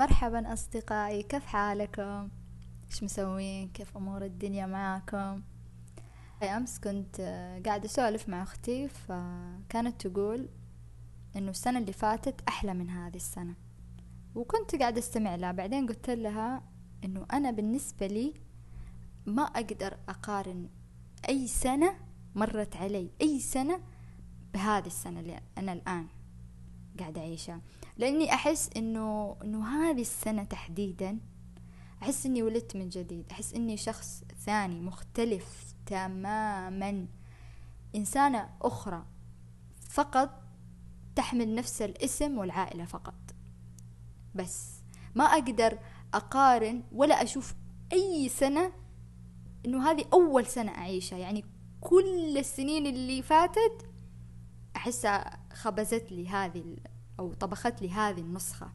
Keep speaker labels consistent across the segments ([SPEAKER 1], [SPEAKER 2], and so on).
[SPEAKER 1] مرحبا أصدقائي كيف حالكم؟ إيش مسوين؟ كيف أمور الدنيا معاكم؟ أمس كنت قاعدة أسولف مع أختي فكانت تقول إنه السنة اللي فاتت أحلى من هذه السنة وكنت قاعدة أستمع لها بعدين قلت لها إنه أنا بالنسبة لي ما أقدر أقارن أي سنة مرت علي أي سنة بهذه السنة اللي أنا الآن قاعدة أعيشها. لأني أحس إنه إنه هذه السنة تحديدا أحس إني ولدت من جديد. أحس إني شخص ثاني مختلف تماما. إنسانة أخرى فقط تحمل نفس الاسم والعائلة فقط. بس ما أقدر أقارن ولا أشوف أي سنة إنه هذه أول سنة أعيشها. يعني كل السنين اللي فاتت أحسها خبزت لي هذه أو طبخت لي هذه النسخة.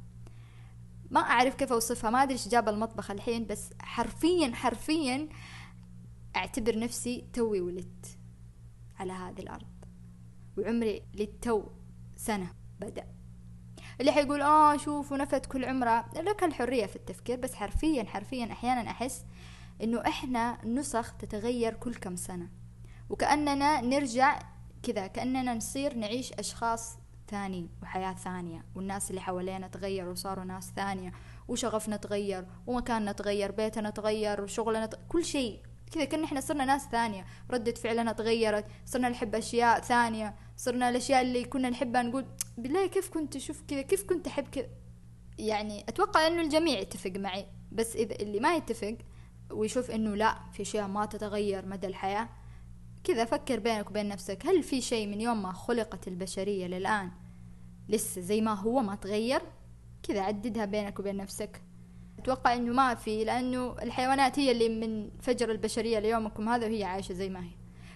[SPEAKER 1] ما أعرف كيف أوصفها ما أدري إيش جاب المطبخ الحين بس حرفيا حرفيا أعتبر نفسي توي ولدت على هذه الأرض. وعمري للتو سنة بدأ. اللي حيقول آه شوفوا نفت كل عمره لك الحرية في التفكير بس حرفيا حرفيا أحيانا أحس إنه إحنا نسخ تتغير كل كم سنة. وكأننا نرجع كذا كأننا نصير نعيش أشخاص ثاني وحياة ثانية. والناس اللي حوالينا تغيروا وصاروا ناس ثانية وشغفنا تغير ومكاننا تغير بيتنا تغير وشغلنا تغير كل شيء. كذا كأن إحنا صرنا ناس ثانية. ردة فعلنا تغيرت صرنا نحب أشياء ثانية صرنا الأشياء اللي كنا نحبها نقول بالله كيف كنت أشوف كذا كيف كنت أحب كذا. يعني أتوقع أنه الجميع يتفق معي بس إذا اللي ما يتفق ويشوف أنه لا في أشياء ما تتغير مدى الحياة كذا فكر بينك وبين نفسك هل في شيء من يوم ما خلقت البشرية للآن لسه زي ما هو ما تغير؟ كذا عددها بينك وبين نفسك. أتوقع إنه ما في لأنه الحيوانات هي اللي من فجر البشرية ليومكم هذا وهي عايشة زي ما هي.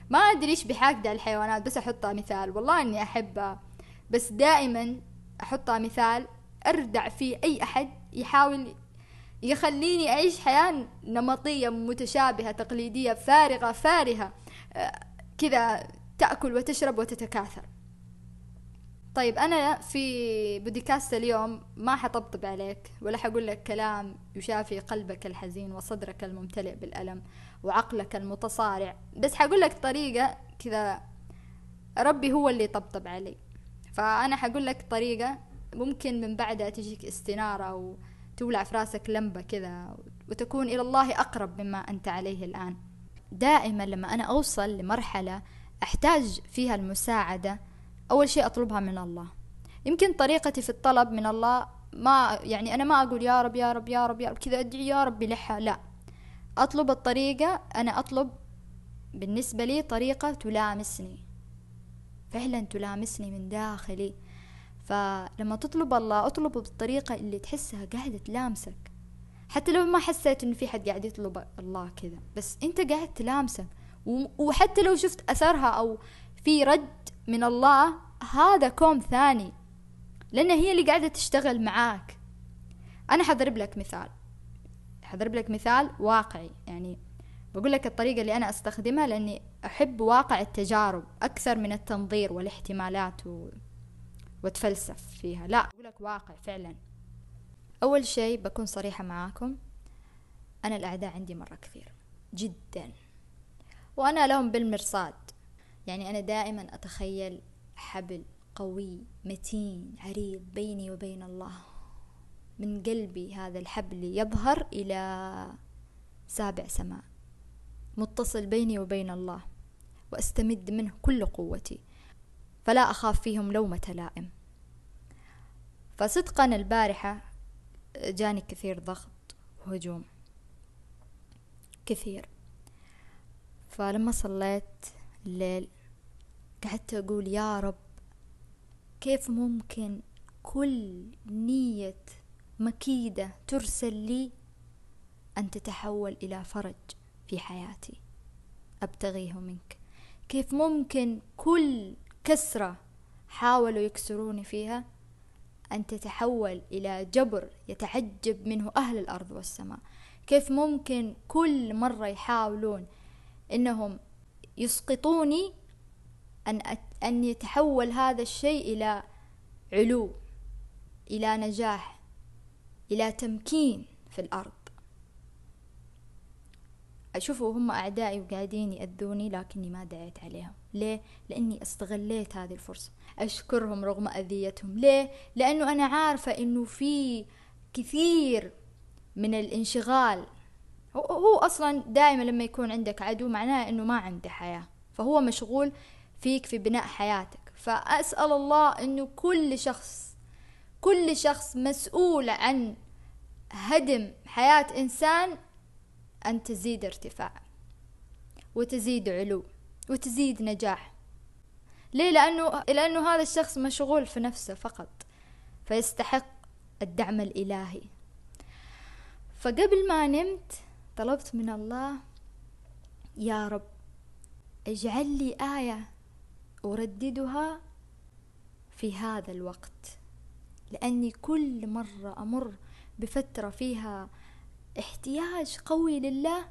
[SPEAKER 1] ما أدري إيش بحاجة الحيوانات بس أحطها مثال. والله إني أحبها. بس دائما أحطها مثال أردع فيه أي أحد يحاول يخليني أعيش حياة نمطية متشابهة تقليدية فارغة فارهة. كذا تأكل وتشرب وتتكاثر. طيب أنا في بودكاست اليوم ما حطبطب عليك ولا حقول لك كلام يشافي قلبك الحزين وصدرك الممتلئ بالألم وعقلك المتصارع. بس حقول لك طريقة كذا ربي هو اللي طبطب علي. فأنا حقول لك طريقة ممكن من بعدها تجيك استنارة وتولع في راسك لمبة كذا وتكون إلى الله أقرب مما أنت عليه الآن. دائما لما أنا أوصل لمرحلة أحتاج فيها المساعدة أول شيء أطلبها من الله. يمكن طريقتي في الطلب من الله ما يعني أنا ما أقول يا رب يا رب يا رب يا رب كذا أدعي يا رب بلحة لا. أطلب الطريقة أنا أطلب بالنسبة لي طريقة تلامسني. فعلا تلامسني من داخلي. فلما تطلب الله اطلبه بالطريقة اللي تحسها قاعدة تلامسك. حتى لو ما حسيت انه في حد قاعد يطلب الله كذا بس أنت قاعد تلامسك. وحتى لو شفت أثرها أو في رد من الله هذا كوم ثاني لأن هي اللي قاعدة تشتغل معاك. أنا حضرب لك مثال. حضرب لك مثال واقعي. يعني بقول لك الطريقة اللي أنا أستخدمها لأني أحب واقع التجارب أكثر من التنظير والاحتمالات و... وتفلسف فيها. لا أقول لك واقع فعلا. أول شيء بكون صريحة معاكم أنا الأعداء عندي مرة كثير جدا. وأنا لهم بالمرصاد. يعني أنا دائما أتخيل حبل قوي متين عريض بيني وبين الله. من قلبي هذا الحبل يظهر إلى سابع سماء. متصل بيني وبين الله. وأستمد منه كل قوتي. فلا أخاف فيهم لومة لائم. فصدقا البارحة جاني كثير ضغط وهجوم كثير. فلما صليت الليل قعدت أقول يا رب كيف ممكن كل نية مكيدة ترسل لي أن تتحول إلى فرج في حياتي؟ أبتغيه منك. كيف ممكن كل كسرة حاولوا يكسروني فيها أن تتحول إلى جبر يتعجب منه أهل الأرض والسماء. كيف ممكن كل مرة يحاولون إنهم يسقطوني أن أن يتحول هذا الشيء إلى علو إلى نجاح إلى تمكين في الأرض؟ أشوفوا هم أعدائي وقاعدين يأذوني لكني ما دعيت عليهم. ليه؟ لأني استغليت هذه الفرصة. أشكرهم رغم أذيتهم. ليه؟ لأنه أنا عارفة أنه في كثير من الانشغال. هو أصلا دائما لما يكون عندك عدو معناه أنه ما عنده حياة. فهو مشغول فيك في بناء حياتك. فأسأل الله أنه كل شخص كل شخص مسؤول عن هدم حياة إنسان أن تزيد ارتفاع وتزيد علو وتزيد نجاح. ليه؟ لأنه لأنه هذا الشخص مشغول في نفسه فقط فيستحق الدعم الإلهي. فقبل ما نمت طلبت من الله يا رب اجعل لي آية أرددها في هذا الوقت لأني كل مرة أمر بفترة فيها احتياج قوي لله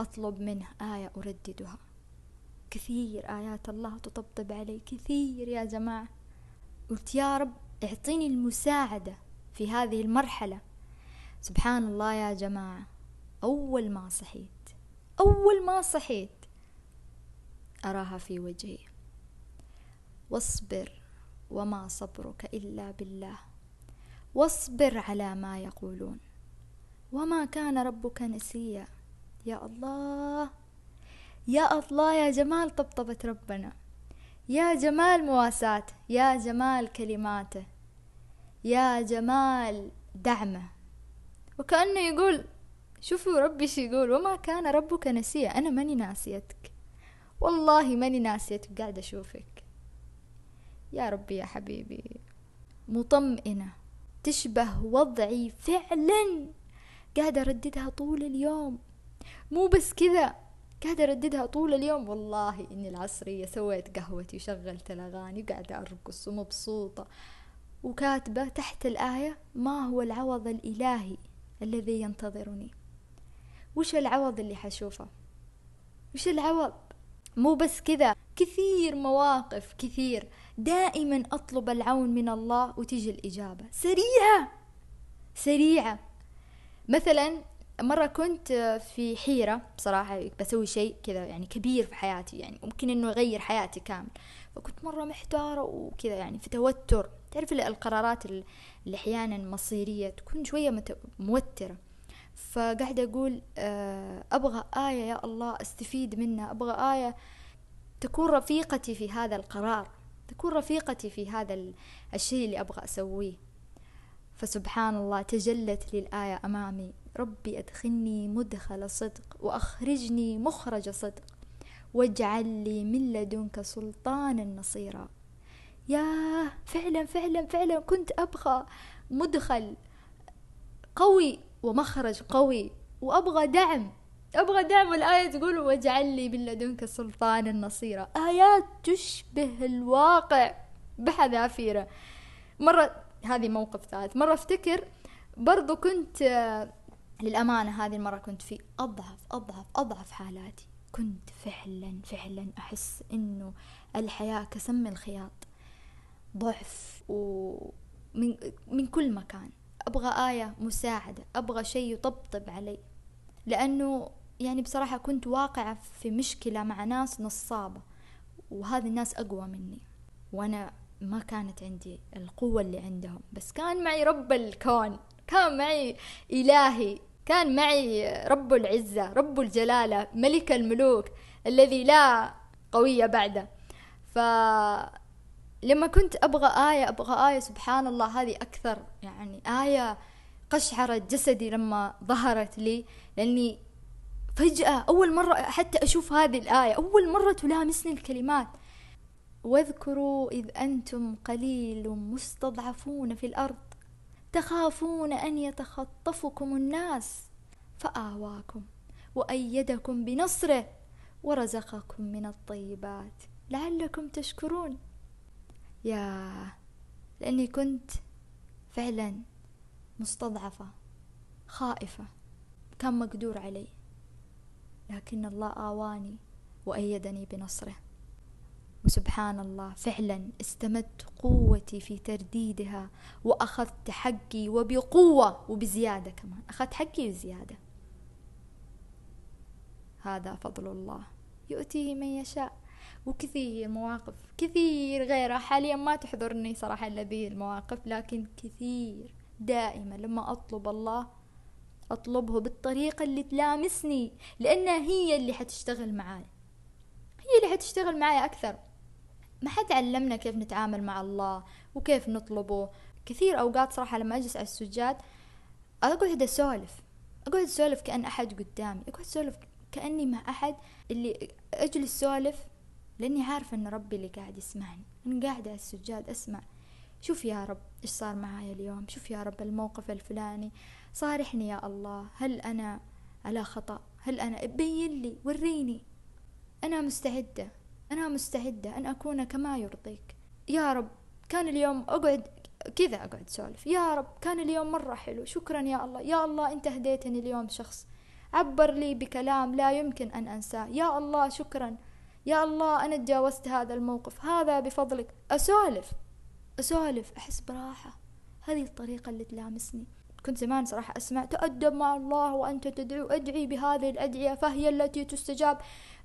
[SPEAKER 1] أطلب منه آية أرددها. كثير آيات الله تطبطب علي كثير يا جماعة. قلت يا رب اعطيني المساعدة في هذه المرحلة. سبحان الله يا جماعة أول ما صحيت أول ما صحيت أراها في وجهي. واصبر وما صبرك إلا بالله. واصبر على ما يقولون. وما كان ربك نسيا. يا الله يا الله يا جمال طبطبة ربنا. يا جمال مواساته يا جمال كلماته يا جمال دعمه. وكأنه يقول شوفوا ربي شو يقول وما كان ربك نسيا. أنا ماني ناسيتك. والله ماني ناسيتك قاعدة أشوفك. يا ربي يا حبيبي مطمئنة تشبه وضعي فعلا. قاعدة أرددها طول اليوم. مو بس كذا قاعدة أرددها طول اليوم. والله إني العصرية سويت قهوتي وشغلت الأغاني وقاعدة أرقص ومبسوطة. وكاتبة تحت الآية ما هو العوض الإلهي الذي ينتظرني؟ وش العوض اللي حشوفه؟ وش العوض؟ مو بس كذا كثير مواقف كثير. دائما أطلب العون من الله وتجي الإجابة. سريعة! سريعة! مثلا مرة كنت في حيرة بصراحة بسوي شيء كذا يعني كبير في حياتي يعني ممكن إنه يغير حياتي كامل. فكنت مرة محتارة وكذا يعني في توتر. تعرف القرارات اللي أحيانا مصيرية تكون شوية موترة. فقاعدة أقول آه، أبغى آية يا الله أستفيد منها. أبغى آية تكون رفيقتي في هذا القرار تكون رفيقتي في هذا الشيء اللي أبغى أسويه. فسبحان الله تجلت لي الآية أمامي. ربي أدخلني مدخل صدق وأخرجني مخرج صدق. واجعل لي من لدنك سلطانا نصيرا. ياه فعلا فعلا فعلا كنت أبغى مدخل قوي ومخرج قوي وأبغى دعم. أبغى دعم. الآية تقول واجعل لي من لدنك سلطانا نصيرا. آيات تشبه الواقع بحذافيره. مرة هذه موقف ثالث. مرة أفتكر برضو كنت للأمانة هذه المرة كنت في أضعف أضعف أضعف حالاتي. كنت فعلا فعلا أحس إنه الحياة كسم الخياط. ضعف ومن من كل مكان. أبغى آية مساعدة أبغى شيء يطبطب علي. لأنه يعني بصراحة كنت واقعة في مشكلة مع ناس نصابة. وهذه الناس أقوى مني. وأنا ما كانت عندي القوة اللي عندهم. بس كان معي رب الكون كان معي إلهي كان معي رب العزة رب الجلالة ملك الملوك الذي لا قوية بعده. ف لما كنت أبغى آية أبغى آية سبحان الله هذه أكثر يعني آية قشعرت جسدي لما ظهرت لي لأني فجأة أول مرة حتى أشوف هذه الآية أول مرة تلامسني الكلمات. واذكروا إذ أنتم قليل مستضعفون في الأرض تخافون أن يتخطفكم الناس فآواكم وأيدكم بنصره ورزقكم من الطيبات. لعلكم تشكرون. يا لأني كنت فعلا مستضعفة خائفة كان مقدور علي لكن الله آواني وأيدني بنصره. وسبحان الله فعلا استمدت قوتي في ترديدها وأخذت حقي وبقوة وبزيادة كمان. أخذت حقي وزيادة. هذا فضل الله. يؤتيه من يشاء. وكثير مواقف كثير غيرها حاليا ما تحضرني صراحة هذه المواقف لكن كثير. دائما لما أطلب الله أطلبه بالطريقة اللي تلامسني لأنها هي اللي حتشتغل معاي. هي اللي حتشتغل معاي أكثر. ما حد علمنا كيف نتعامل مع الله وكيف نطلبه. كثير أوقات صراحة لما أجلس على السجاد أقعد أسولف. أقعد أسولف كأن أحد قدامي. أقعد أسولف كأني مع أحد اللي أجلس سولف لأني عارفة أن ربي اللي قاعد يسمعني. أنا قاعدة على السجاد أسمع. شوف يا رب إيش صار معايا اليوم. شوف يا رب الموقف الفلاني. صارحني يا الله. هل أنا على خطأ؟ هل أنا؟ بين لي وريني. أنا مستعدة. أنا مستعدة أن أكون كما يرضيك. يا رب كان اليوم أقعد كذا أقعد سولف يا رب كان اليوم مرة حلو. شكرا يا الله. يا الله أنت هديتني اليوم شخص. عبر لي بكلام لا يمكن أن أنساه. يا الله شكرا. يا الله أنا تجاوزت هذا الموقف. هذا بفضلك. أسولف. أسولف. أحس براحة. هذه الطريقة اللي تلامسني. كنت زمان صراحة أسمع تأدب مع الله وأنت تدعو. أدعي بهذه الأدعية فهي التي تستجاب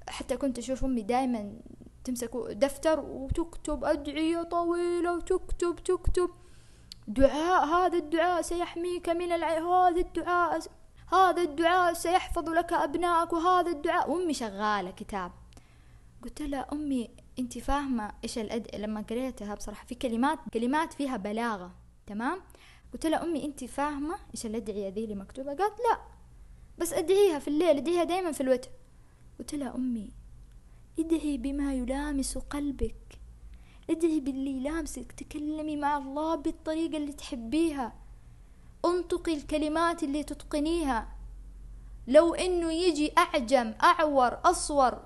[SPEAKER 1] حتى كنت أشوف أمي دائما تمسك دفتر وتكتب أدعية طويلة وتكتب تكتب. دعاء هذا الدعاء سيحميك من الع... هذا الدعاء هذا الدعاء سيحفظ لك أبنائك وهذا الدعاء. وأمي شغالة كتاب. قلت لها أمي أنت فاهمة إيش الأد... لما قريتها بصراحة في كلمات كلمات فيها بلاغة تمام؟ قلت لها أمي أنت فاهمة إيش الأدعية ذي اللي مكتوبة؟ قالت لا بس أدعيها في الليل أدعيها دايما في الوتر. قلت لها أمي ادعي بما يلامس قلبك. ادعي باللي يلامسك. تكلمي مع الله بالطريقة اللي تحبيها. انطقي الكلمات اللي تتقنيها. لو إنه يجي أعجم أعور أصور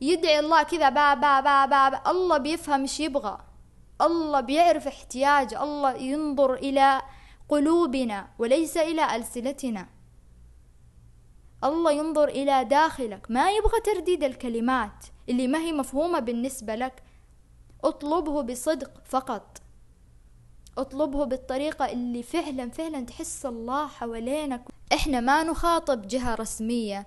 [SPEAKER 1] يدعي الله كذا با با با با, با الله بيفهم إيش يبغى. الله بيعرف احتياج الله ينظر إلى قلوبنا وليس إلى ألسنتنا. الله ينظر إلى داخلك. ما يبغى ترديد الكلمات اللي ما هي مفهومة بالنسبة لك. اطلبه بصدق فقط. اطلبه بالطريقة اللي فعلا فعلا تحس الله حوالينك. إحنا ما نخاطب جهة رسمية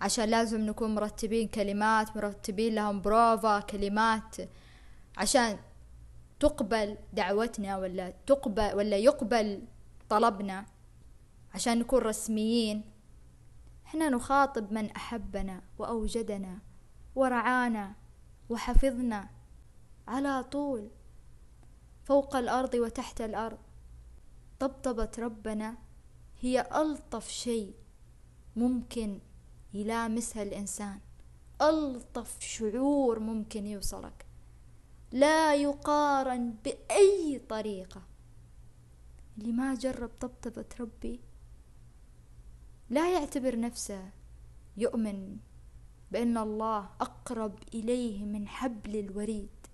[SPEAKER 1] عشان لازم نكون مرتبين كلمات مرتبين لهم بروفا كلمات. عشان تقبل دعوتنا ولا تقبل ولا يقبل طلبنا. عشان نكون رسميين. إحنا نخاطب من أحبنا وأوجدنا ورعانا وحفظنا على طول فوق الأرض وتحت الأرض. طبطبة ربنا هي ألطف شيء ممكن يلامسها الإنسان. ألطف شعور ممكن يوصلك. لا يقارن بأي طريقة. اللي ما جرب طبطبة ربي لا يعتبر نفسه يؤمن بأن الله أقرب إليه من حبل الوريد.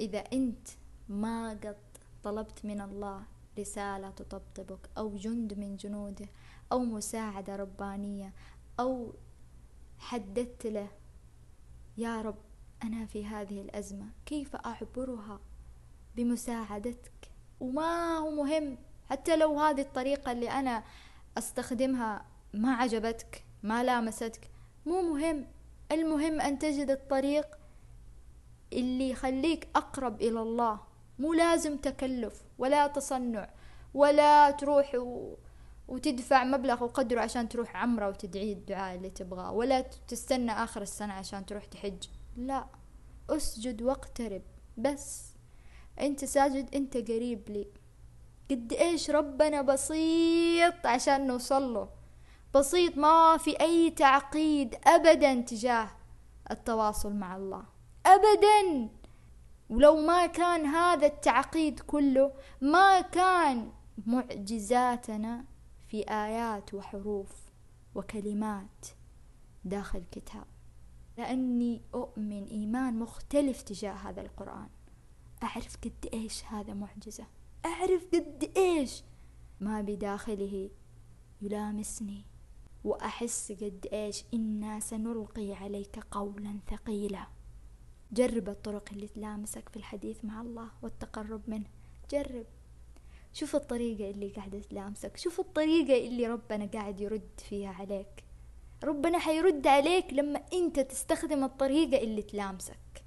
[SPEAKER 1] إذا أنت ما قد طلبت من الله رسالة تطبطبك أو جند من جنوده أو مساعدة ربانية أو حددت له يا رب أنا في هذه الأزمة كيف أعبرها بمساعدتك؟ وما هو مهم حتى لو هذه الطريقة اللي أنا أستخدمها ما عجبتك ما لامستك. مو مهم. المهم أن تجد الطريق اللي يخليك أقرب إلى الله. مو لازم تكلف ولا تصنع ولا تروح و... وتدفع مبلغ وقدره عشان تروح عمرة وتدعي الدعاء اللي تبغاه ولا تستنى آخر السنة عشان تروح تحج. لا. أسجد واقترب. بس. أنت ساجد. أنت قريب لي. قد إيش ربنا بسيط عشان نوصل له. بسيط ما في أي تعقيد ابدا تجاه التواصل مع الله. ابدا! ولو ما كان هذا التعقيد كله ما كان معجزاتنا في آيات وحروف وكلمات داخل كتاب. لأني أؤمن إيمان مختلف تجاه هذا القرآن. أعرف قد إيش هذا معجزة. أعرف قد إيش؟ ما بداخله يلامسني. وأحس قد إيش إنا سنلقي عليك قولا ثقيلا. جرب الطرق اللي تلامسك في الحديث مع الله والتقرب منه. جرب. شوف الطريقة اللي قاعدة تلامسك. شوف الطريقة اللي ربنا قاعد يرد فيها عليك. ربنا حيرد عليك لما أنت تستخدم الطريقة اللي تلامسك.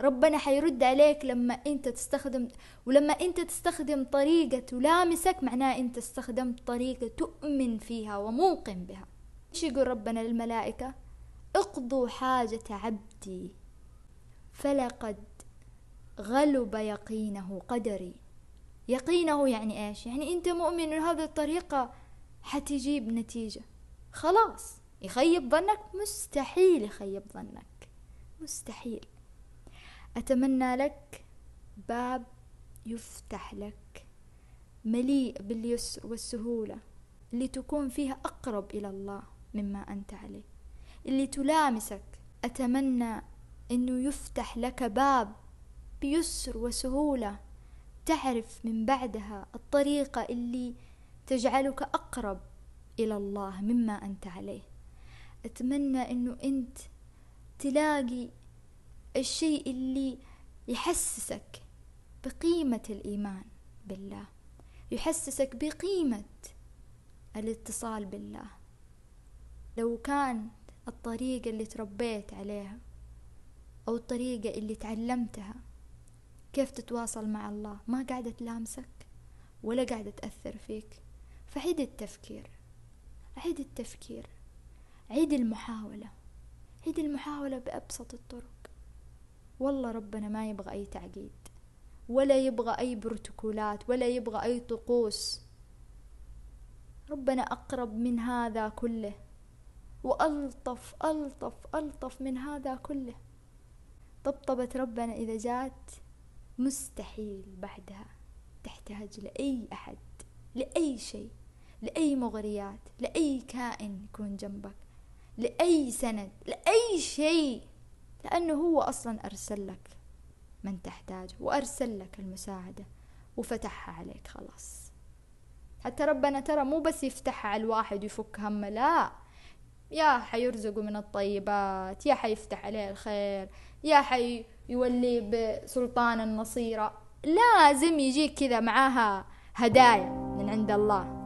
[SPEAKER 1] ربنا حيرد عليك لما انت تستخدم ولما انت تستخدم طريقة تلامسك معناه انت استخدمت طريقة تؤمن فيها وموقن بها. إيش يقول ربنا للملائكة؟ اقضوا حاجة عبدي فلقد غلب يقينه قدري. يقينه يعني إيش؟ يعني انت مؤمن إن هذه الطريقة حتجيب نتيجة. خلاص يخيب ظنك؟ مستحيل يخيب ظنك. مستحيل. أتمنى لك باب يفتح لك مليء باليسر والسهولة اللي تكون فيها أقرب إلى الله مما أنت عليه. اللي تلامسك أتمنى أنه يفتح لك باب بيسر وسهولة تعرف من بعدها الطريقة اللي تجعلك أقرب إلى الله مما أنت عليه. أتمنى أنه أنت تلاقي الشيء اللي يحسسك بقيمة الإيمان بالله يحسسك بقيمة الاتصال بالله. لو كانت الطريقة اللي تربيت عليها أو الطريقة اللي تعلمتها كيف تتواصل مع الله ما قاعدة تلامسك ولا قاعدة تأثر فيك فعيد التفكير عيد التفكير عيد المحاولة عيد المحاولة بأبسط الطرق. والله ربنا ما يبغى أي تعقيد ولا يبغى أي بروتوكولات ولا يبغى أي طقوس. ربنا أقرب من هذا كله وألطف ألطف ألطف من هذا كله. طبطبة ربنا إذا جات مستحيل بعدها تحتاج لأي أحد لأي شيء لأي مغريات لأي كائن يكون جنبك لأي سند لأي شيء. لأنه هو أصلا أرسل لك من تحتاجه وأرسل لك المساعدة وفتحها عليك خلاص. حتى ربنا ترى مو بس يفتحها على الواحد ويفك همه لا. يا حيرزقه من الطيبات يا حيفتح عليه الخير يا حي يولي بسلطان النصيرة. لازم يجيك كذا معاها هدايا من عند الله.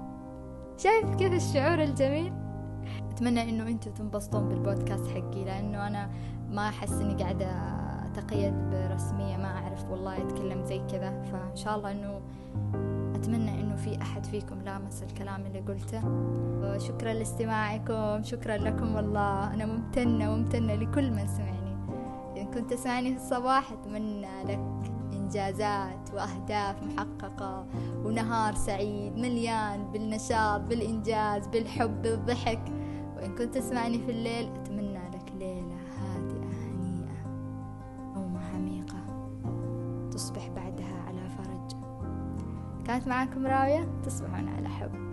[SPEAKER 1] شايف كيف الشعور الجميل؟ أتمنى إنه أنتوا تنبسطون بالبودكاست حقي لأنه أنا ما أحس إني قاعدة أتقيد برسمية ما أعرف والله أتكلم زي كذا. فإن شاء الله إنه أتمنى إنه في أحد فيكم لامس الكلام اللي قلته. شكرا لاستماعكم شكرا لكم والله. أنا ممتنة ممتنة لكل من سمعني. إن كنت تسمعني في الصباح أتمنى لك إنجازات وأهداف محققة ونهار سعيد مليان بالنشاط بالإنجاز بالحب بالضحك. وإن كنت تسمعني في الليل أتمنى كانت معكم راوية تصبحون على حب.